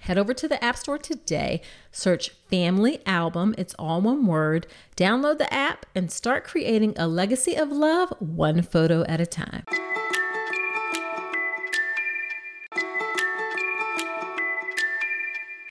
Head over to the App Store today, search Family Album, it's all one word, download the app, and start creating a legacy of love one photo at a time.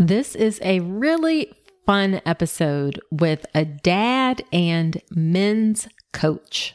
This is a really fun episode with a dad and men's coach.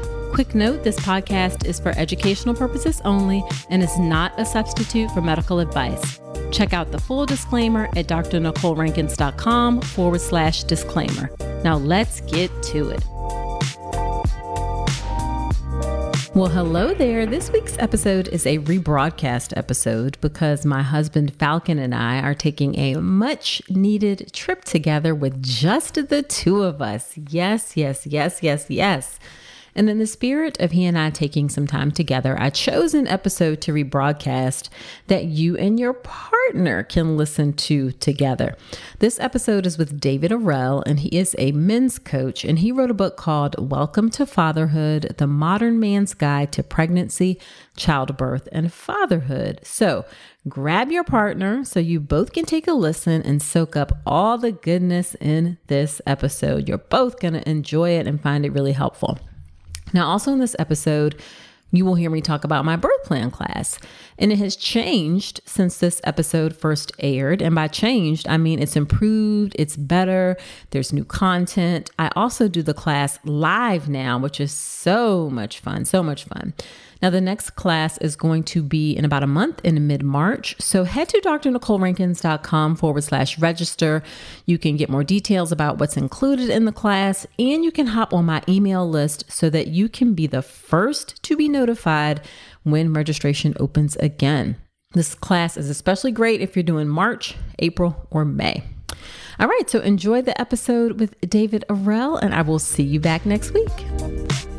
Quick note this podcast is for educational purposes only and is not a substitute for medical advice. Check out the full disclaimer at drnicolerankins.com forward slash disclaimer. Now let's get to it. Well, hello there. This week's episode is a rebroadcast episode because my husband Falcon and I are taking a much needed trip together with just the two of us. Yes, yes, yes, yes, yes. And in the spirit of he and I taking some time together, I chose an episode to rebroadcast that you and your partner can listen to together. This episode is with David Arrell, and he is a men's coach, and he wrote a book called Welcome to Fatherhood The Modern Man's Guide to Pregnancy, Childbirth, and Fatherhood. So grab your partner so you both can take a listen and soak up all the goodness in this episode. You're both going to enjoy it and find it really helpful. Now, also in this episode, you will hear me talk about my birth plan class. And it has changed since this episode first aired. And by changed, I mean it's improved, it's better, there's new content. I also do the class live now, which is so much fun, so much fun. Now, the next class is going to be in about a month in mid March. So head to drnicolerankins.com forward slash register. You can get more details about what's included in the class, and you can hop on my email list so that you can be the first to be notified when registration opens again. This class is especially great if you're doing March, April, or May. All right, so enjoy the episode with David Arrell, and I will see you back next week.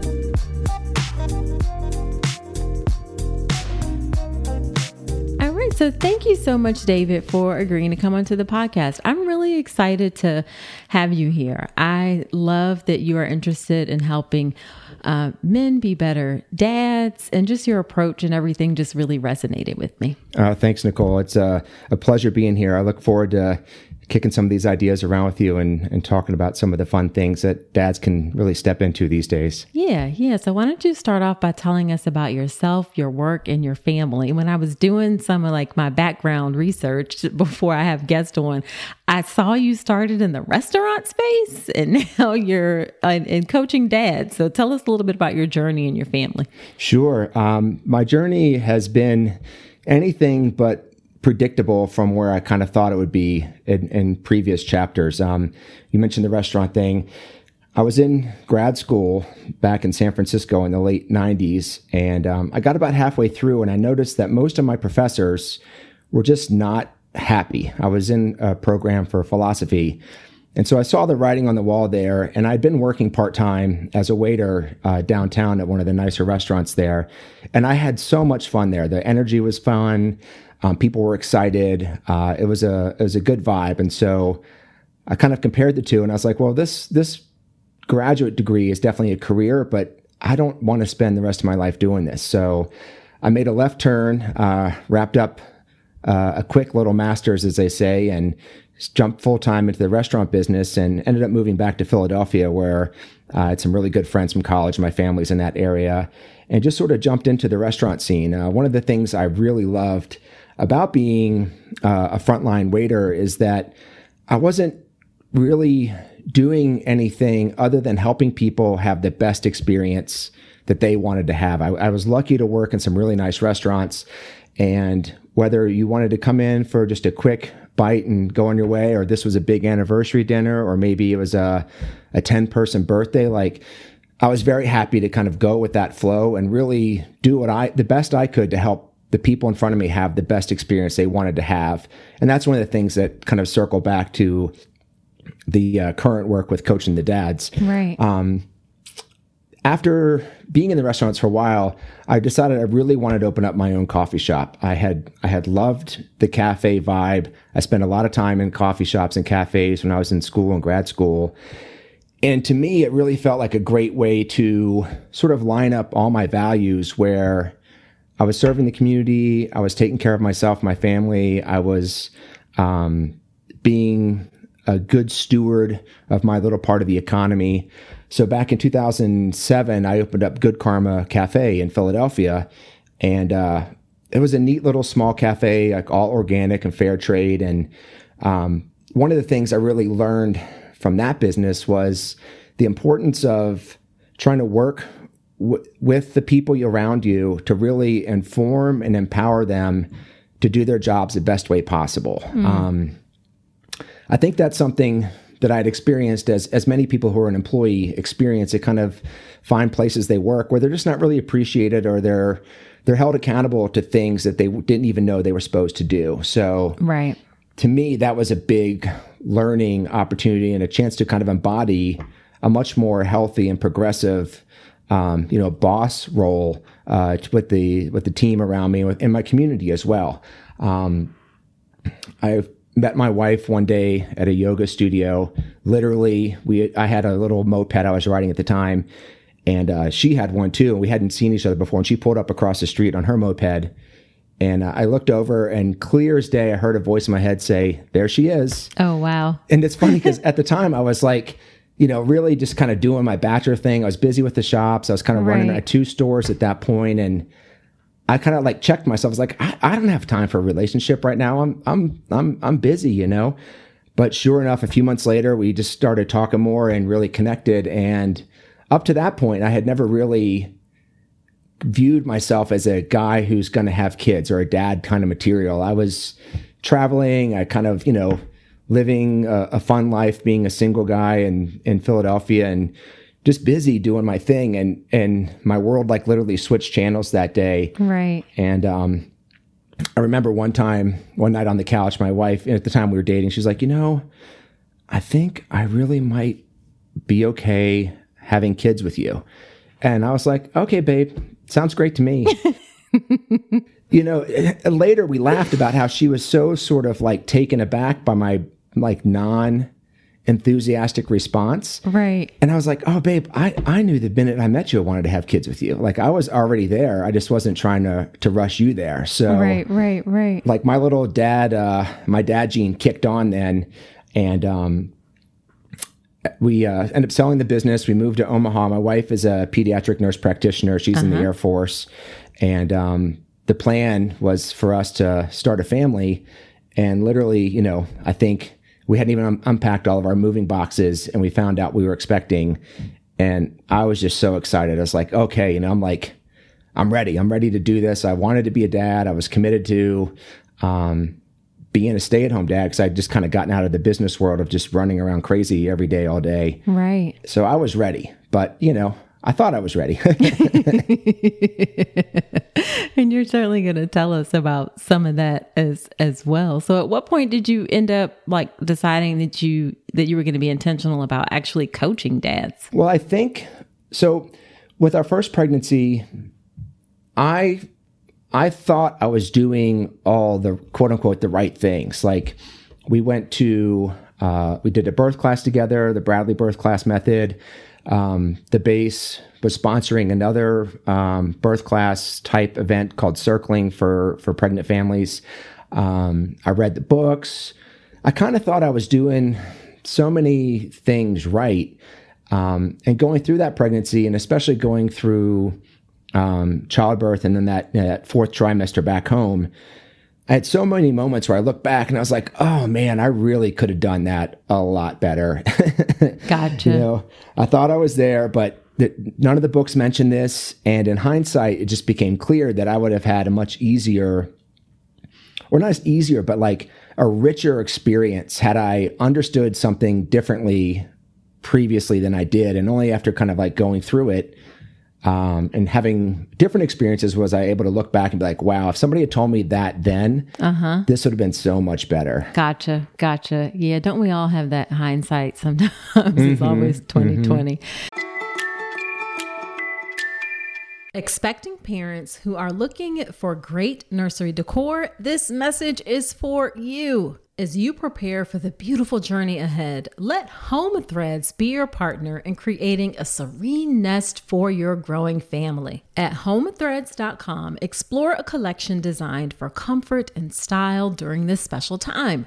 So, thank you so much, David, for agreeing to come onto the podcast. I'm really excited to have you here. I love that you are interested in helping uh, men be better dads, and just your approach and everything just really resonated with me. Uh, thanks, Nicole. It's uh, a pleasure being here. I look forward to kicking some of these ideas around with you and, and talking about some of the fun things that dads can really step into these days. Yeah, yeah. So, why don't you start off by telling us about yourself, your work, and your family? When I was doing some of like my background research before I have guests on, I saw you started in the restaurant space and now you're in, in coaching dads. So, tell us a little bit about your journey and your family. Sure. Um, my journey has been anything but predictable from where I kind of thought it would be in, in previous chapters. Um, you mentioned the restaurant thing. I was in grad school back in San Francisco in the late 90s, and um, I got about halfway through, and I noticed that most of my professors were just not happy. I was in a program for philosophy. And so I saw the writing on the wall there, and I'd been working part time as a waiter uh, downtown at one of the nicer restaurants there. And I had so much fun there. The energy was fun. Um, people were excited. Uh, it was a it was a good vibe, and so I kind of compared the two, and I was like, well, this this graduate degree is definitely a career, but I don't want to spend the rest of my life doing this. So I made a left turn, uh, wrapped up uh, a quick little master's, as they say, and jumped full time into the restaurant business, and ended up moving back to Philadelphia, where uh, I had some really good friends from college. My family's in that area, and just sort of jumped into the restaurant scene. Uh, one of the things I really loved about being uh, a frontline waiter is that I wasn't really doing anything other than helping people have the best experience that they wanted to have. I, I, was lucky to work in some really nice restaurants. And whether you wanted to come in for just a quick bite and go on your way, or this was a big anniversary dinner, or maybe it was a, a 10 person birthday, like I was very happy to kind of go with that flow and really do what I, the best I could to help the people in front of me have the best experience they wanted to have. And that's one of the things that kind of circle back to the uh, current work with coaching the dads. Right. Um, after being in the restaurants for a while, I decided I really wanted to open up my own coffee shop. I had I had loved the cafe vibe. I spent a lot of time in coffee shops and cafes when I was in school and grad school. And to me, it really felt like a great way to sort of line up all my values where I was serving the community. I was taking care of myself, my family. I was um, being a good steward of my little part of the economy. So back in 2007, I opened up Good Karma Cafe in Philadelphia, and uh, it was a neat little small cafe, like all organic and fair trade. And um, one of the things I really learned from that business was the importance of trying to work w- with the people around you to really inform and empower them to do their jobs the best way possible. Mm. Um, I think that's something that I'd experienced as as many people who are an employee experience. It kind of find places they work where they're just not really appreciated or they're they're held accountable to things that they didn't even know they were supposed to do. So right to me that was a big learning opportunity and a chance to kind of embody a much more healthy and progressive um, you know, boss role uh, with the with the team around me and my community as well. Um, I met my wife one day at a yoga studio. Literally, we I had a little moped I was riding at the time, and uh, she had one too. And we hadn't seen each other before. And she pulled up across the street on her moped, and uh, I looked over, and clear as day, I heard a voice in my head say, "There she is." Oh wow! And it's funny because at the time I was like you know, really just kind of doing my bachelor thing. I was busy with the shops. I was kind of running Right. at two stores at that point, and I kind of like checked myself. I was like, I, I don't have time for a relationship right now. I'm I'm I'm I'm busy, you know. But sure enough, a few months later, we just started talking more and really connected. And up to that point, I had never really viewed myself as a guy who's going to have kids or a dad kind of material. I was traveling, I kind of, you know, living a, a fun life, being a single guy in, in Philadelphia and just busy doing my thing. And, and my world like literally switched channels that day. Right. And, um, I remember one time, one night on the couch, my wife, and at the time we were dating, she's like, you know, I think I really might be okay having kids with you. And I was like, okay, babe, sounds great to me. you know, later we laughed about how she was so sort of like taken aback by my like non enthusiastic response. Right. And I was like, oh, babe, I, I knew the minute I met you, I wanted to have kids with you. Like I was already there. I just wasn't trying to, to rush you there. So Right. Right. Right. like my little dad, uh, my dad gene kicked on then. And, um, we uh, ended up selling the business. We moved to Omaha. My wife is a pediatric nurse practitioner. She's in the Air Force. And um, the plan was for us to start a family. And literally, you know, I think we hadn't even un- unpacked all of our moving boxes and we found out we were expecting. And I was just so excited. I was like, okay, you know, I'm like, I'm ready. I'm ready to do this. I wanted to be a dad. I was committed to um, being a stay at home dad because I'd just kind of gotten out of the business world of just running around crazy every day, all day. Right. So I was ready. But, you know, I thought I was ready. And you're certainly going to tell us about some of that as as well. So at what point did you end up like deciding that you that you were going to be intentional about actually coaching dads? Well, I think so. With our first pregnancy, I I thought I was doing all the quote unquote the right things. Like we went to uh, we did a birth class together, the Bradley birth class method. Um, the base was sponsoring another um, birth class type event called Circling for for pregnant families. Um, I read the books. I kind of thought I was doing so many things right. Um, and going through that pregnancy, and especially going through um, childbirth and then that, that fourth trimester back home, I had so many moments where I look back and I was like, oh man, I really could have done that a lot better. Gotcha. you know, I thought I was there, but th- none of the books mentioned this. And in hindsight, it just became clear that I would have had a much easier, or not as easier, but like a richer experience had I understood something differently previously than I did. And only after kind of like going through it um, and having different experiences was I able to look back and be like, wow, if somebody had told me that then, Uh-huh. this would have been so much better. Gotcha. Gotcha. Yeah, don't we all have that hindsight sometimes? it's always 2020. Expecting parents who are looking for great nursery decor, this message is for you. As you prepare for the beautiful journey ahead, let Home Threads be your partner in creating a serene nest for your growing family. At homethreads.com, explore a collection designed for comfort and style during this special time.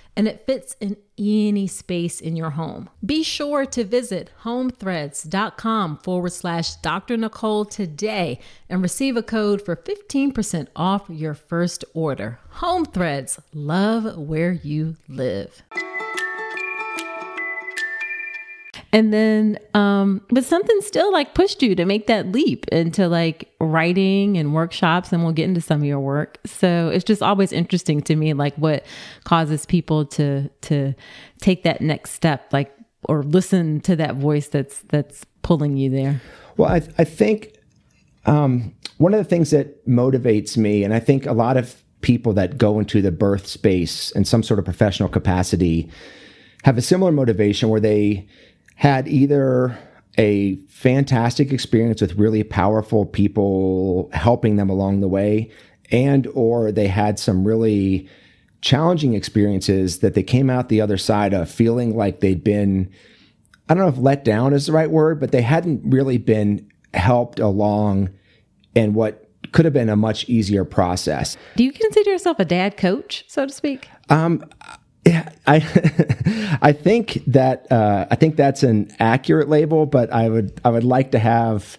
and it fits in any space in your home. Be sure to visit homethreads.com forward slash Dr. Nicole today and receive a code for 15% off your first order. Home Threads, love where you live. And then, um, but something still like pushed you to make that leap into like writing and workshops, and we'll get into some of your work. So it's just always interesting to me, like what causes people to to take that next step, like or listen to that voice that's that's pulling you there. Well, I, I think um, one of the things that motivates me, and I think a lot of people that go into the birth space in some sort of professional capacity have a similar motivation where they had either a fantastic experience with really powerful people helping them along the way and or they had some really challenging experiences that they came out the other side of feeling like they'd been I don't know if let down is the right word, but they hadn't really been helped along in what could have been a much easier process. Do you consider yourself a dad coach, so to speak? Um, yeah, I I think that uh, I think that's an accurate label, but I would I would like to have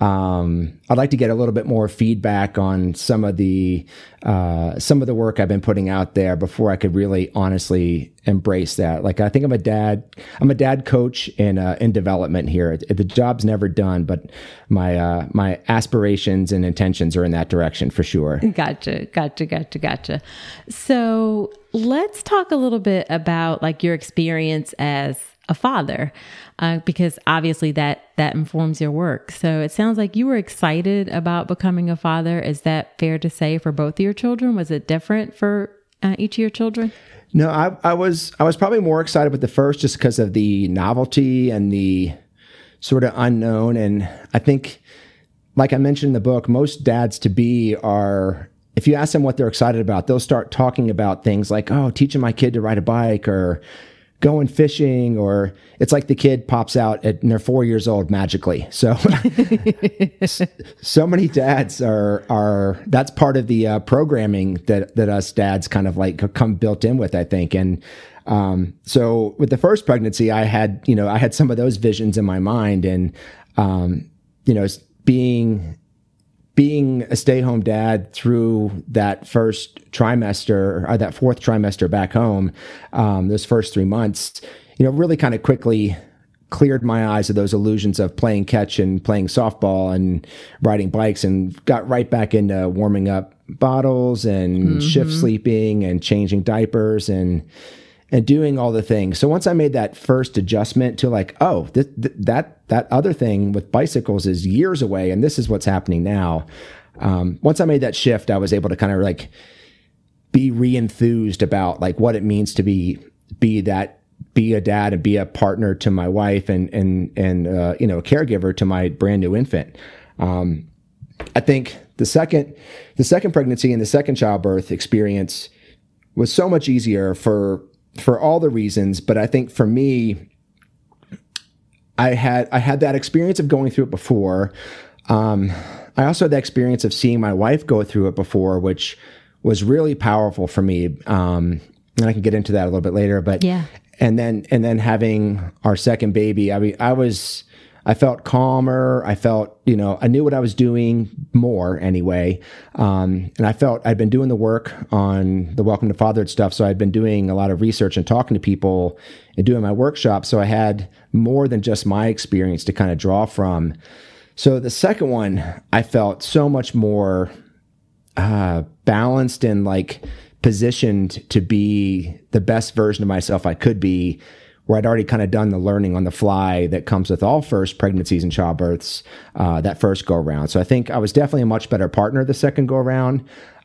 um, I'd like to get a little bit more feedback on some of the uh, some of the work I've been putting out there before I could really honestly embrace that. Like I think I'm a dad. I'm a dad coach in uh, in development here. The job's never done, but my uh, my aspirations and intentions are in that direction for sure. Gotcha, gotcha, gotcha, gotcha. So let's talk a little bit about like your experience as a father uh, because obviously that that informs your work. So it sounds like you were excited about becoming a father. Is that fair to say for both of your children? Was it different for uh, each of your children? No I, I was i was probably more excited with the first just because of the novelty and the sort of unknown. And i think like i mentioned in the book most dads to be are if you ask them what they're excited about they'll start talking about things like oh teaching my kid to ride a bike or going fishing or it's like the kid pops out at and they're four years old magically. So so many dads are are that's part of the uh, programming that that us dads kind of like come built in with i think. And um, so with the first pregnancy i had you know i had some of those visions in my mind and um, you know being being a stay-home dad through that first trimester or that fourth trimester back home, um, those first three months, you know, really kind of quickly cleared my eyes of those illusions of playing catch and playing softball and riding bikes and got right back into warming up bottles and mm-hmm. shift sleeping and changing diapers and and doing all the things. So once I made that first adjustment to like, oh, th- th- that that other thing with bicycles is years away, and this is what's happening now. Um, once I made that shift, I was able to kind of like be re-enthused about like what it means to be be that be a dad and be a partner to my wife and and and uh, you know a caregiver to my brand new infant. Um, I think the second the second pregnancy and the second childbirth experience was so much easier for for all the reasons, but I think for me, I had I had that experience of going through it before. Um, I also had the experience of seeing my wife go through it before, which was really powerful for me. Um, and I can get into that a little bit later. But yeah, and then and then having our second baby, I mean, I was I felt calmer. I felt, you know, I knew what I was doing more anyway. Um, and I felt I'd been doing the work on the Welcome to Fatherhood stuff. So I'd been doing a lot of research and talking to people and doing my workshop. So I had more than just my experience to kind of draw from. So the second one, I felt so much more uh, balanced and like positioned to be the best version of myself I could be where I'd already kind of done the learning on the fly that comes with all first pregnancies and childbirths uh, that first go around. So I think I was definitely a much better partner the second go around.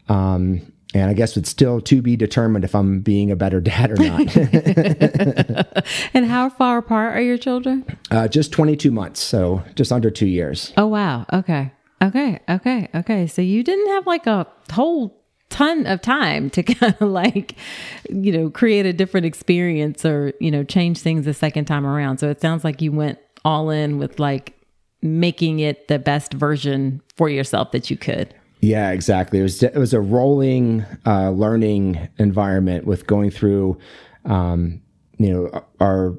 Um, and I guess it's still to be determined if I'm being a better dad or not. and how far apart are your children? Uh, just 22 months, so just under two years. Oh, wow. Okay. Okay. Okay. Okay. So you didn't have like a whole ton of time to kind of like, you know, create a different experience or, you know, change things the second time around. So it sounds like you went all in with like making it the best version for yourself that you could. Yeah, exactly. It was it was a rolling uh, learning environment with going through, um, you know, our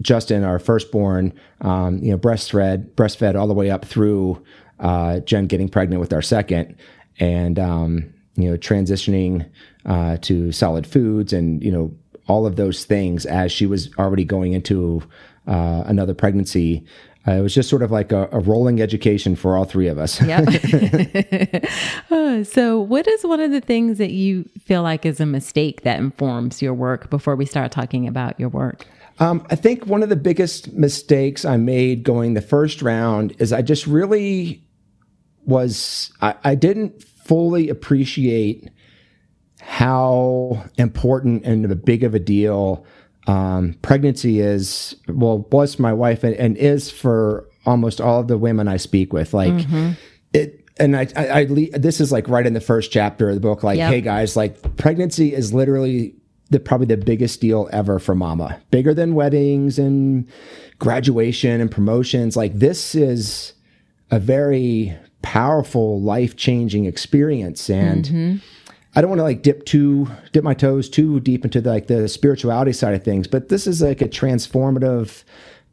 Justin, our firstborn, um, you know, breastfed breastfed all the way up through uh, Jen getting pregnant with our second, and um, you know, transitioning uh, to solid foods and, you know, all of those things as she was already going into uh, another pregnancy. Uh, it was just sort of like a, a, rolling education for all three of us. Yep. Uh, so, what is one of the things that you feel like is a mistake that informs your work before we start talking about your work? Um, I think one of the biggest mistakes I made going the first round is I just really was, I, I didn't fully appreciate how important and big of a deal um, pregnancy is well was for my wife and, and, is for almost all of the women I speak with. Like mm-hmm. it. And I, I, I, this is like right in the first chapter of the book. Like, yep. hey guys, like pregnancy is literally the probably the biggest deal ever for mama. Bigger than weddings and graduation and promotions. Like this is a very powerful, life changing experience. And mm-hmm. I don't want to like dip too dip my toes too deep into the, like the spirituality side of things, but this is like a transformative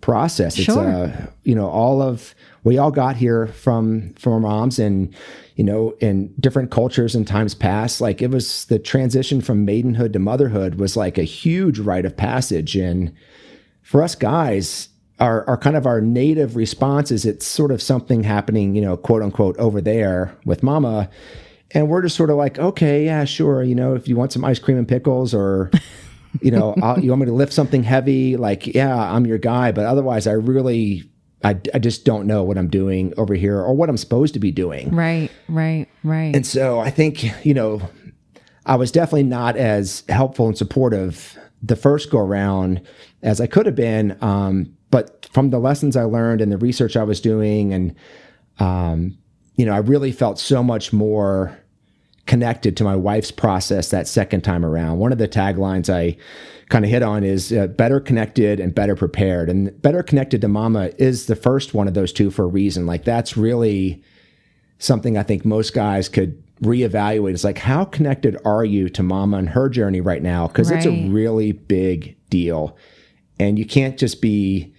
process. It's sure. uh, you know, all of we all got here from from our moms and you know, in different cultures and times past, like it was the transition from maidenhood to motherhood was like a huge rite of passage. And for us guys, our, our kind of our native response is it's sort of something happening, you know, quote unquote over there with mama. And we're just sort of like, okay, yeah, sure. You know, if you want some ice cream and pickles or, you know, you want me to lift something heavy, like, yeah, I'm your guy. But otherwise, I really, I, I just don't know what I'm doing over here or what I'm supposed to be doing. Right, right, right. And so I think, you know, I was definitely not as helpful and supportive the first go around as I could have been. Um, but from the lessons I learned and the research I was doing, and um, you know, I really felt so much more connected to my wife's process that second time around. One of the taglines I kind of hit on is uh, better connected and better prepared. And better connected to mama is the first one of those two for a reason. Like that's really something I think most guys could reevaluate. It's like, how connected are you to mama and her journey right now? Because right. it's a really big deal. And you can't just be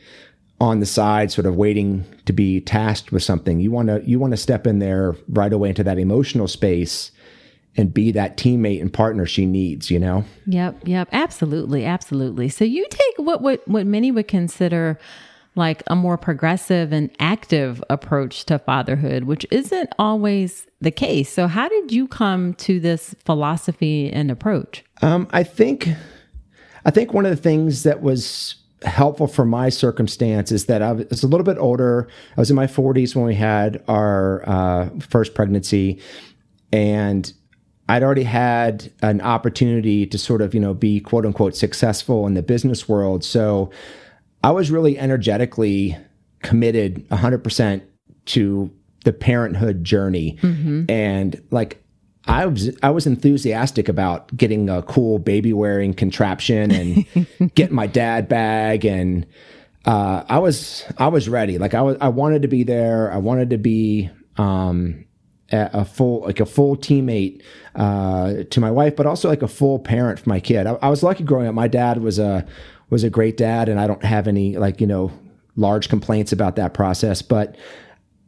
on the side sort of waiting to be tasked with something you want to you want to step in there right away into that emotional space and be that teammate and partner she needs you know? Yep yep. Absolutely absolutely. So you take what what what many would consider like a more progressive and active approach to fatherhood which isn't always the case. So how did you come to this philosophy and approach? Um, i think i think one of the things that was helpful for my circumstance is that I was a little bit older. I was in my 40s when we had our uh, first pregnancy, and I'd already had an opportunity to sort of, you know, be quote unquote successful in the business world. So I was really energetically committed 100% to the parenthood journey. Mm-hmm. And like, I was I was enthusiastic about getting a cool baby wearing contraption and getting my dad bag and uh, I was I was ready. Like I was I wanted to be there. I wanted to be um, a, a full like a full teammate uh, to my wife, but also like a full parent for my kid. I, I was lucky growing up. My dad was a was a great dad, and I don't have any like you know large complaints about that process, but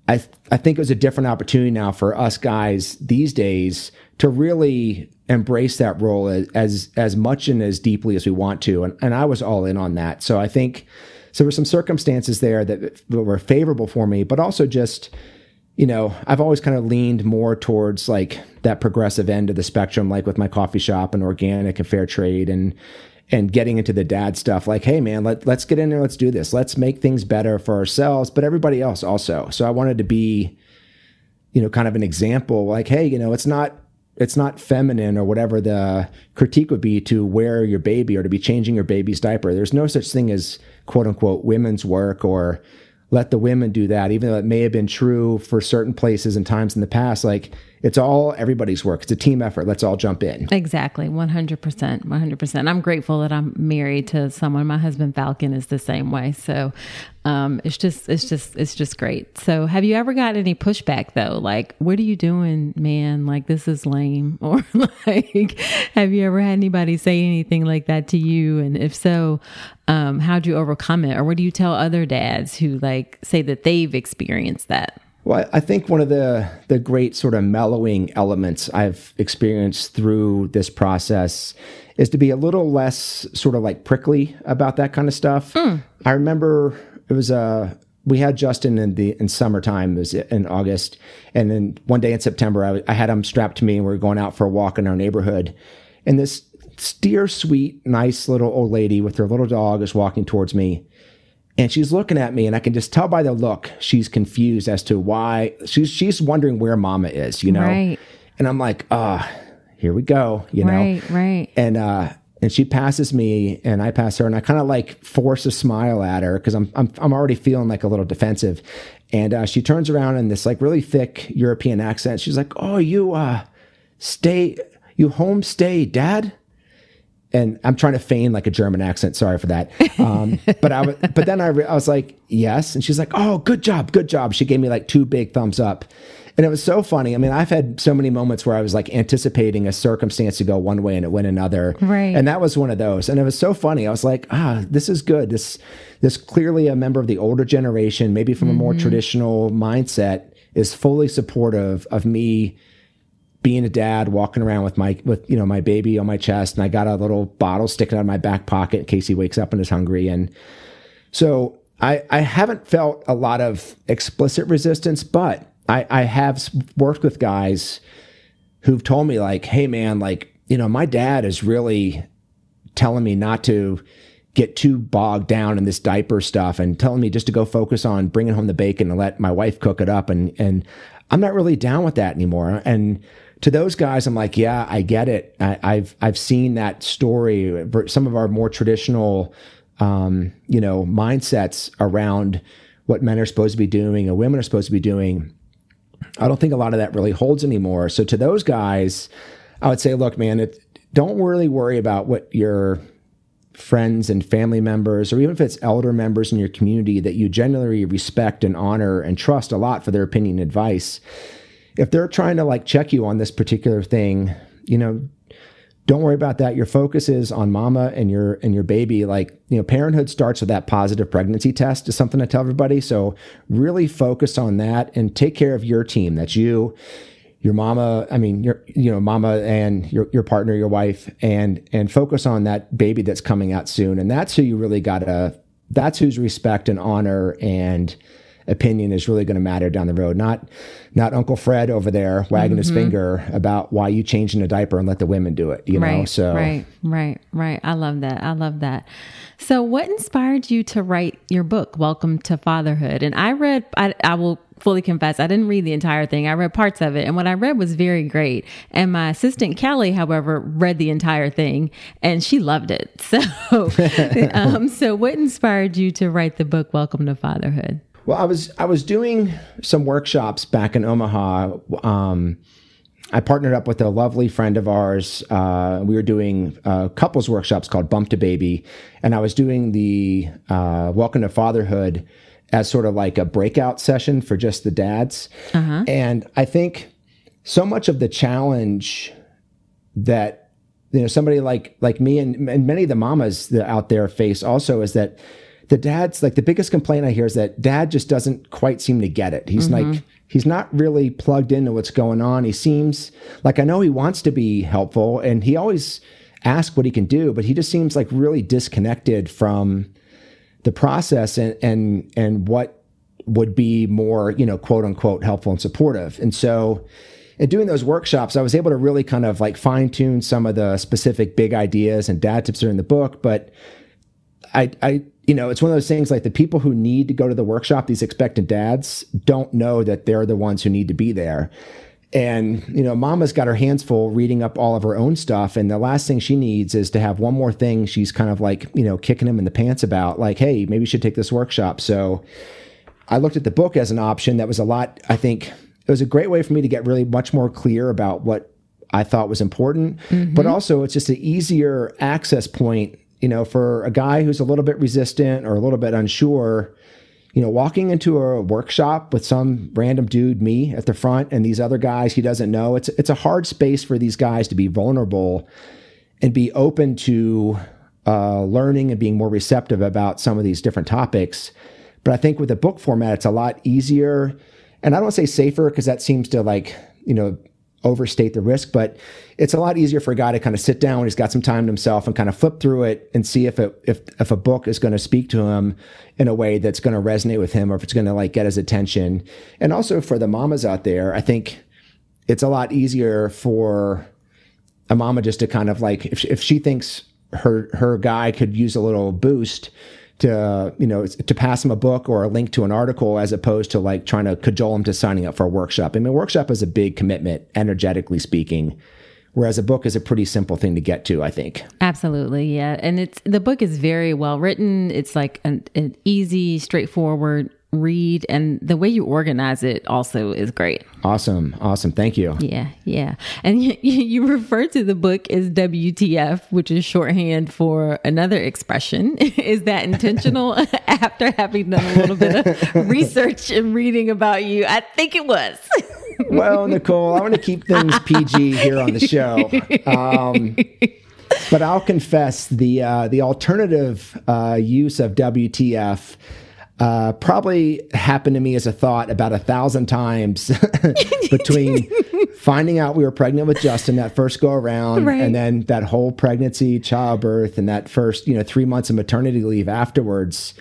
I th- I think it was a different opportunity now for us guys these days to really embrace that role as as, as much and as deeply as we want to, and and I was all in on that. So I think so there were some circumstances there that, that were favorable for me, but also just you know I've always kind of leaned more towards like that progressive end of the spectrum, like with my coffee shop and organic and fair trade and and getting into the dad stuff like hey man let, let's get in there let's do this. Let's make things better for ourselves but everybody else also. So i wanted to be you know kind of an example like hey you know it's not it's not feminine or whatever the critique would be to wear your baby or to be changing your baby's diaper. There's no such thing as quote unquote women's work or let the women do that, even though it may have been true for certain places and times in the past. Like it's all everybody's work. It's a team effort. Let's all jump in. Exactly. 100%. 100%. I'm grateful that I'm married to someone. My husband Falcon is the same way. So um, it's just, it's just, it's just great. So have you ever got any pushback though? Like, what are you doing, man? Like, this is lame. Or like, have you ever had anybody say anything like that to you? And if so, um, how'd you overcome it? Or what do you tell other dads who like say that they've experienced that? Well, I think one of the the great sort of mellowing elements I've experienced through this process is to be a little less sort of like prickly about that kind of stuff. Mm. I remember it was a uh, we had Justin in the in summertime, it was in August, and then one day in September, I, I had him strapped to me, and we were going out for a walk in our neighborhood, and this dear, sweet, nice little old lady with her little dog is walking towards me. And she's looking at me, and I can just tell by the look she's confused as to why she's she's wondering where Mama is, you know. Right. And I'm like, ah, oh, here we go, you know. Right, right. And uh, and she passes me and I pass her and I kind of like force a smile at her because I'm, I'm I'm already feeling like a little defensive. And uh, she turns around in this like really thick European accent. She's like, "Oh, you uh stay you homestay, dad?" And I'm trying to feign like a German accent. Sorry for that. Um, but I but then I, re- I was like, yes. And she's like, oh, good job. Good job. She gave me like two big thumbs up. And it was so funny. I mean, I've had so many moments where I was like anticipating a circumstance to go one way and it went another. Right. And that was one of those. And it was so funny. I was like, ah, this is good. This, this clearly a member of the older generation, maybe from mm-hmm. a more mm-hmm. traditional mindset, is fully supportive of me being a dad, walking around with my with you know my baby on my chest, and I got a little bottle sticking out of my back pocket in case he wakes up and is hungry. And so I I haven't felt a lot of explicit resistance, but I I have worked with guys who've told me like, hey man, like you know my dad is really telling me not to get too bogged down in this diaper stuff and telling me just to go focus on bringing home the bacon and let my wife cook it up and and I'm not really down with that anymore and to those guys, I'm like, yeah, I get it. I, have I've seen that story. Some of our more traditional, um, you know, mindsets around what men are supposed to be doing and women are supposed to be doing. I don't think a lot of that really holds anymore. So to those guys, I would say, look, man, it, don't really worry about what your friends and family members, or even if it's elder members in your community that you generally respect and honor and trust a lot for their opinion and advice if they're trying to like check you on this particular thing, you know, don't worry about that. Your focus is on mama and your and your baby. Like, you know, parenthood starts with that positive pregnancy test is something I tell everybody. So really focus on that and take care of your team. That's you, your mama, I mean, your you know, mama and your your partner, your wife, and and focus on that baby that's coming out soon. And that's who you really gotta that's whose respect and honor and opinion is really going to matter down the road. Not not Uncle Fred over there wagging mm-hmm. his finger about why you changing a diaper and let the women do it. You right, know, so right, right, right. I love that. I love that. So, what inspired you to write your book, Welcome to Fatherhood? And I read. I, I will fully confess, I didn't read the entire thing. I read parts of it, and what I read was very great. And my assistant Kelly, however, read the entire thing, and she loved it. So, um, so what inspired you to write the book, Welcome to Fatherhood? Well, I was I was doing some workshops back in Omaha. Um, I partnered up with a lovely friend of ours. Uh, we were doing uh, couples workshops called Bump to Baby, and I was doing the uh, Welcome to Fatherhood as sort of like a breakout session for just the dads. Uh-huh. And I think so much of the challenge that you know somebody like like me and, and many of the mamas that out there face also is that the dad's like the biggest complaint I hear is that dad just doesn't quite seem to get it. He's mm-hmm. like he's not really plugged into what's going on. He seems like I know he wants to be helpful and he always asks what he can do, but he just seems like really disconnected from the process and and and what would be more, you know, quote unquote helpful and supportive. And so in doing those workshops, I was able to really kind of like fine tune some of the specific big ideas and dad tips that are in the book, but I, I you know, it's one of those things like the people who need to go to the workshop, these expectant dads, don't know that they're the ones who need to be there. And, you know, mama's got her hands full reading up all of her own stuff. And the last thing she needs is to have one more thing she's kind of like, you know, kicking him in the pants about, like, hey, maybe you should take this workshop. So I looked at the book as an option that was a lot, I think it was a great way for me to get really much more clear about what I thought was important. Mm-hmm. But also, it's just an easier access point you know, for a guy who's a little bit resistant or a little bit unsure, you know, walking into a workshop with some random dude, me at the front, and these other guys he doesn't know, it's it's a hard space for these guys to be vulnerable and be open to uh, learning and being more receptive about some of these different topics. But I think with the book format, it's a lot easier, and I don't say safer because that seems to like you know overstate the risk, but it's a lot easier for a guy to kind of sit down when he's got some time to himself and kind of flip through it and see if it, if if a book is going to speak to him in a way that's going to resonate with him or if it's going to like get his attention. And also for the mamas out there, I think it's a lot easier for a mama just to kind of like if if she thinks her her guy could use a little boost to you know to pass him a book or a link to an article as opposed to like trying to cajole him to signing up for a workshop. I mean, a workshop is a big commitment, energetically speaking. Whereas a book is a pretty simple thing to get to, I think. Absolutely, yeah. And it's the book is very well written. It's like an, an easy, straightforward read and the way you organize it also is great. Awesome. Awesome. Thank you. Yeah. Yeah. And you, you refer to the book as WTF, which is shorthand for another expression. is that intentional after having done a little bit of research and reading about you? I think it was. well, Nicole, I want to keep things PG here on the show. Um, but I'll confess the uh, the alternative uh, use of WTF uh, probably happened to me as a thought about a thousand times between finding out we were pregnant with Justin that first go around, right. and then that whole pregnancy, childbirth, and that first you know three months of maternity leave afterwards.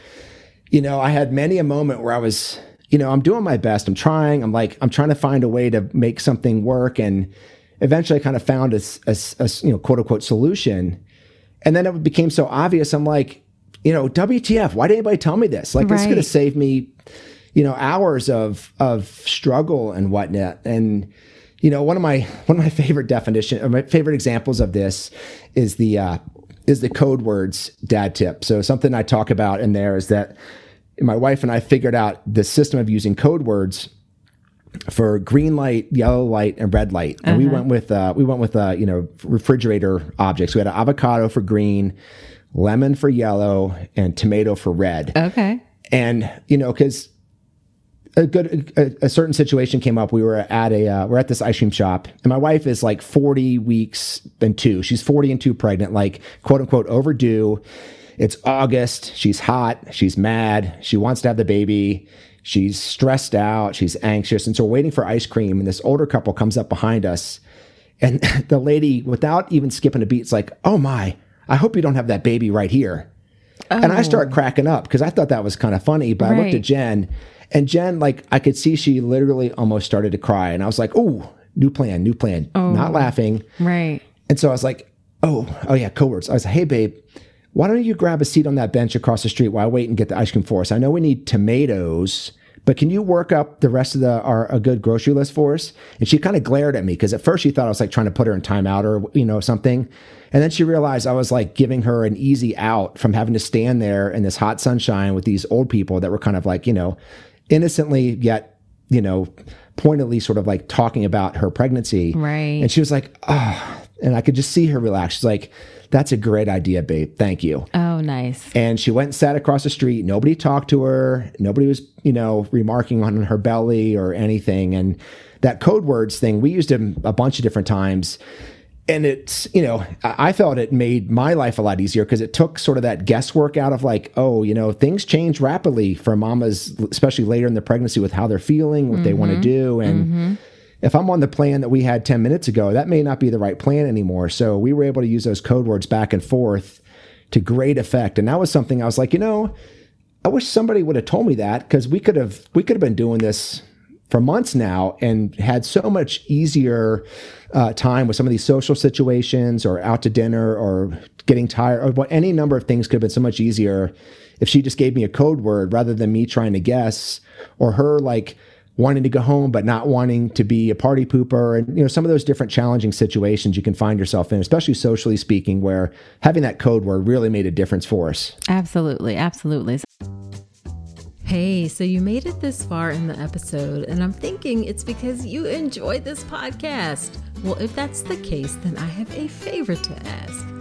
You know, I had many a moment where I was, you know, I'm doing my best. I'm trying. I'm like, I'm trying to find a way to make something work, and eventually, I kind of found a, a, a you know quote unquote solution. And then it became so obvious. I'm like, you know, WTF? Why didn't anybody tell me this? Like, right. this could have saved me, you know, hours of of struggle and whatnot. And you know, one of my one of my favorite definition or my favorite examples of this is the uh, is the code words dad tip. So something I talk about in there is that my wife and I figured out the system of using code words for green light, yellow light, and red light. And uh-huh. we went with uh, we went with uh, you know refrigerator objects. We had an avocado for green, lemon for yellow, and tomato for red. Okay. And you know, because a good a, a, certain situation came up. We were at a uh, we're at this ice cream shop, and my wife is like forty weeks and two. She's forty and two pregnant, like quote unquote overdue. It's August. She's hot. She's mad. She wants to have the baby. She's stressed out. She's anxious, and so we're waiting for ice cream. And this older couple comes up behind us, and the lady, without even skipping a beat, is like, "Oh my." I hope you don't have that baby right here. Oh. And I start oh. cracking up because I thought that was kind of funny. But right. I looked at Jen, and Jen, like, I could see she literally almost started to cry. And I was like, oh, new plan, new plan. Oh. Not laughing. Right. And so I was like, oh, oh yeah, words. I was like, hey, babe, why don't you grab a seat on that bench across the street while I wait and get the ice cream for us? I know we need tomatoes but can you work up the rest of the our a good grocery list for us? And she kind of glared at me because at first she thought I was like trying to put her in timeout or you know something, and then she realized I was like giving her an easy out from having to stand there in this hot sunshine with these old people that were kind of like you know innocently yet you know pointedly sort of like talking about her pregnancy. Right. And she was like, oh, and I could just see her relax. She's like, that's a great idea, babe. Thank you. Oh, nice. And she went and sat across the street. Nobody talked to her. Nobody was, you know, remarking on her belly or anything. And that code words thing, we used them a bunch of different times. And it's, you know, I felt it made my life a lot easier because it took sort of that guesswork out of like, oh, you know, things change rapidly for mamas, especially later in the pregnancy with how they're feeling, what mm-hmm. they want to do. And, mm-hmm if I'm on the plan that we had 10 minutes ago, that may not be the right plan anymore. So we were able to use those code words back and forth to great effect. And that was something I was like, you know, I wish somebody would have told me that because we could have we could have been doing this for months now and had so much easier uh, time with some of these social situations or out to dinner or getting tired or what any number of things could have been so much easier if she just gave me a code word rather than me trying to guess or her like wanting to go home but not wanting to be a party pooper and you know some of those different challenging situations you can find yourself in especially socially speaking where having that code word really made a difference for us absolutely absolutely Hey, so you made it this far in the episode, and I'm thinking it's because you enjoyed this podcast. Well, if that's the case, then I have a favor to ask.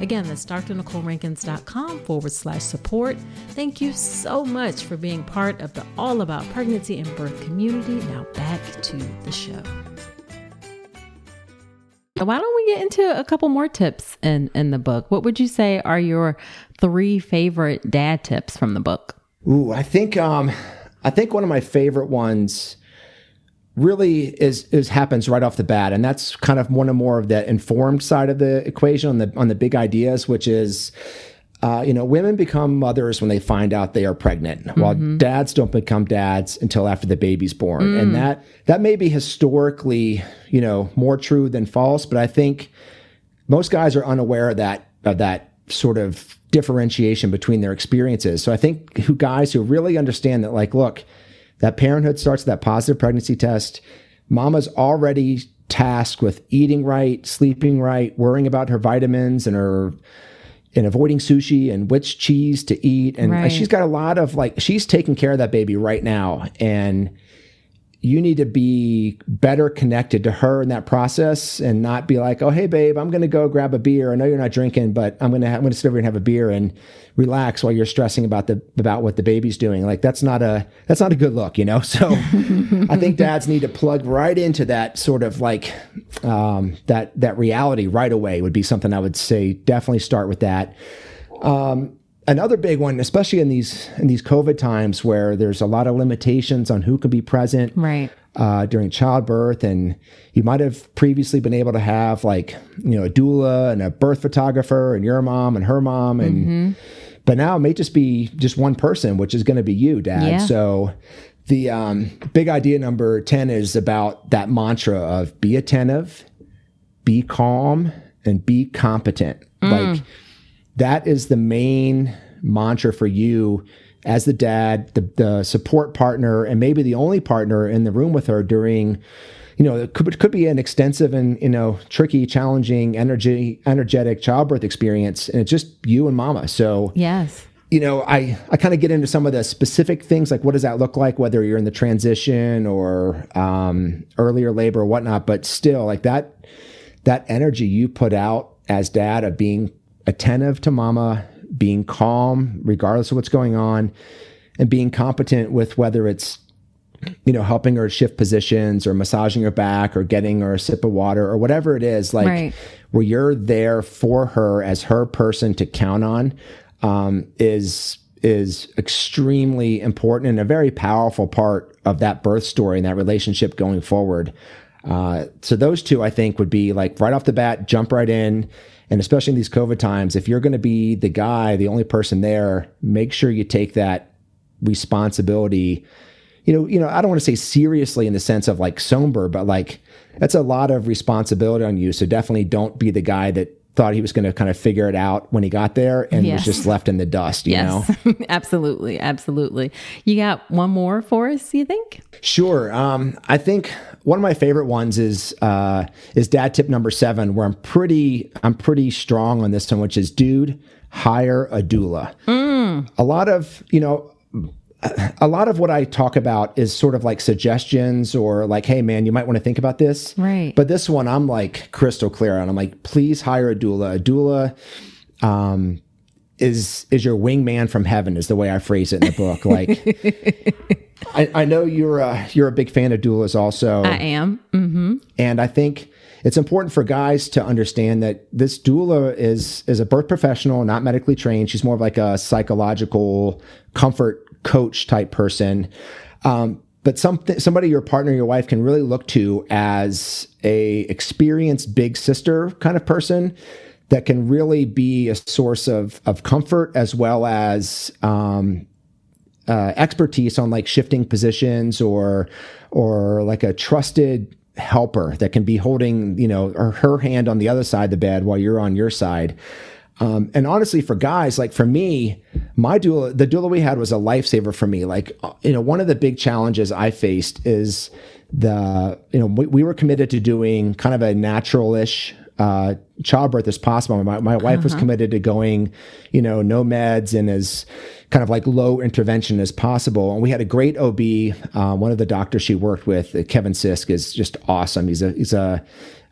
Again, that's drnicolerankins.com forward slash support. Thank you so much for being part of the All About Pregnancy and Birth community. Now back to the show. Why don't we get into a couple more tips in, in the book? What would you say are your three favorite dad tips from the book? Ooh, I think um, I think one of my favorite ones really is is happens right off the bat, and that's kind of one of more of the informed side of the equation on the on the big ideas, which is. Uh, you know, women become mothers when they find out they are pregnant, mm-hmm. while dads don't become dads until after the baby's born. Mm. And that that may be historically, you know, more true than false, but I think most guys are unaware of that of that sort of differentiation between their experiences. So I think who guys who really understand that, like, look, that parenthood starts that positive pregnancy test. Mama's already tasked with eating right, sleeping right, worrying about her vitamins and her and avoiding sushi and which cheese to eat. And right. she's got a lot of like she's taking care of that baby right now. And you need to be better connected to her in that process and not be like, oh, hey, babe, I'm going to go grab a beer. I know you're not drinking, but I'm going to, I'm going to sit over here and have a beer and relax while you're stressing about the, about what the baby's doing. Like that's not a, that's not a good look, you know? So I think dads need to plug right into that sort of like, um, that, that reality right away would be something I would say definitely start with that. Um, another big one, especially in these in these COVID times where there's a lot of limitations on who can be present right. uh, during childbirth, and you might have previously been able to have like you know a doula and a birth photographer and your mom and her mom, and mm-hmm. but now it may just be just one person, which is going to be you, Dad. Yeah. So. The um, big idea number 10 is about that mantra of be attentive, be calm, and be competent. Mm. Like, that is the main mantra for you as the dad, the, the support partner, and maybe the only partner in the room with her during, you know, it could, it could be an extensive and, you know, tricky, challenging, energy, energetic childbirth experience. And it's just you and mama. So, yes. You know, I, I kind of get into some of the specific things, like what does that look like, whether you're in the transition or um, earlier labor or whatnot. But still, like that, that energy you put out as dad of being attentive to mama, being calm regardless of what's going on, and being competent with whether it's you know helping her shift positions or massaging her back or getting her a sip of water or whatever it is like right. where you're there for her as her person to count on um, is is extremely important and a very powerful part of that birth story and that relationship going forward. Uh, so those two, I think, would be like right off the bat, jump right in. And especially in these COVID times, if you're going to be the guy, the only person there, make sure you take that responsibility. You know, you know, I don't want to say seriously in the sense of like somber, but like that's a lot of responsibility on you. So definitely don't be the guy that thought he was going to kind of figure it out when he got there and yes. was just left in the dust, you yes. know? absolutely. Absolutely. You got one more for us, you think? Sure. Um, I think one of my favorite ones is uh, is dad tip number seven, where I'm pretty I'm pretty strong on this one, which is dude, hire a doula. Mm. A lot of you know a lot of what I talk about is sort of like suggestions or like, hey man, you might want to think about this. Right. But this one I'm like crystal clear on. I'm like, please hire a doula. A doula um, is is your wingman from heaven is the way I phrase it in the book. Like I, I, know you're a, you're a big fan of doulas also. I am. Mm-hmm. And I think it's important for guys to understand that this doula is is a birth professional, not medically trained. She's more of like a psychological comfort coach type person. Um, but something somebody your partner your wife can really look to as a experienced big sister kind of person that can really be a source of of comfort as well as um, uh, expertise on like shifting positions or or like a trusted helper that can be holding you know her, her hand on the other side of the bed while you're on your side Um, and honestly, for guys, like for me, my doula, the doula we had was a lifesaver for me. Like, uh, you know, one of the big challenges I faced is the, you know, we, we were committed to doing kind of a natural-ish uh, childbirth as possible. My, my wife uh-huh. was committed to going, you know, no meds and as kind of like low intervention as possible. And we had a great OB. Uh, one of the doctors she worked with, Kevin Sisk, is just awesome. He's a he's a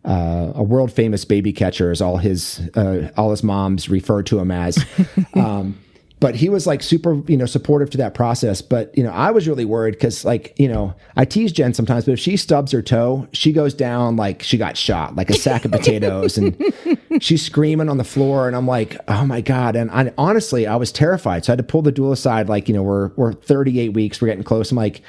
uh, a world famous baby catcher, as all his uh, all his moms refer to him as. Um, but he was like super, you know, supportive to that process. But you know, I was really worried because, like, you know, I tease Jen sometimes, but if she stubs her toe, she goes down like she got shot, like a sack of potatoes, and she's screaming on the floor. And I'm like, oh my god! And I, honestly, I was terrified, so I had to pull the doula aside. Like, you know, we're we're 38 weeks, we're getting close. I'm like,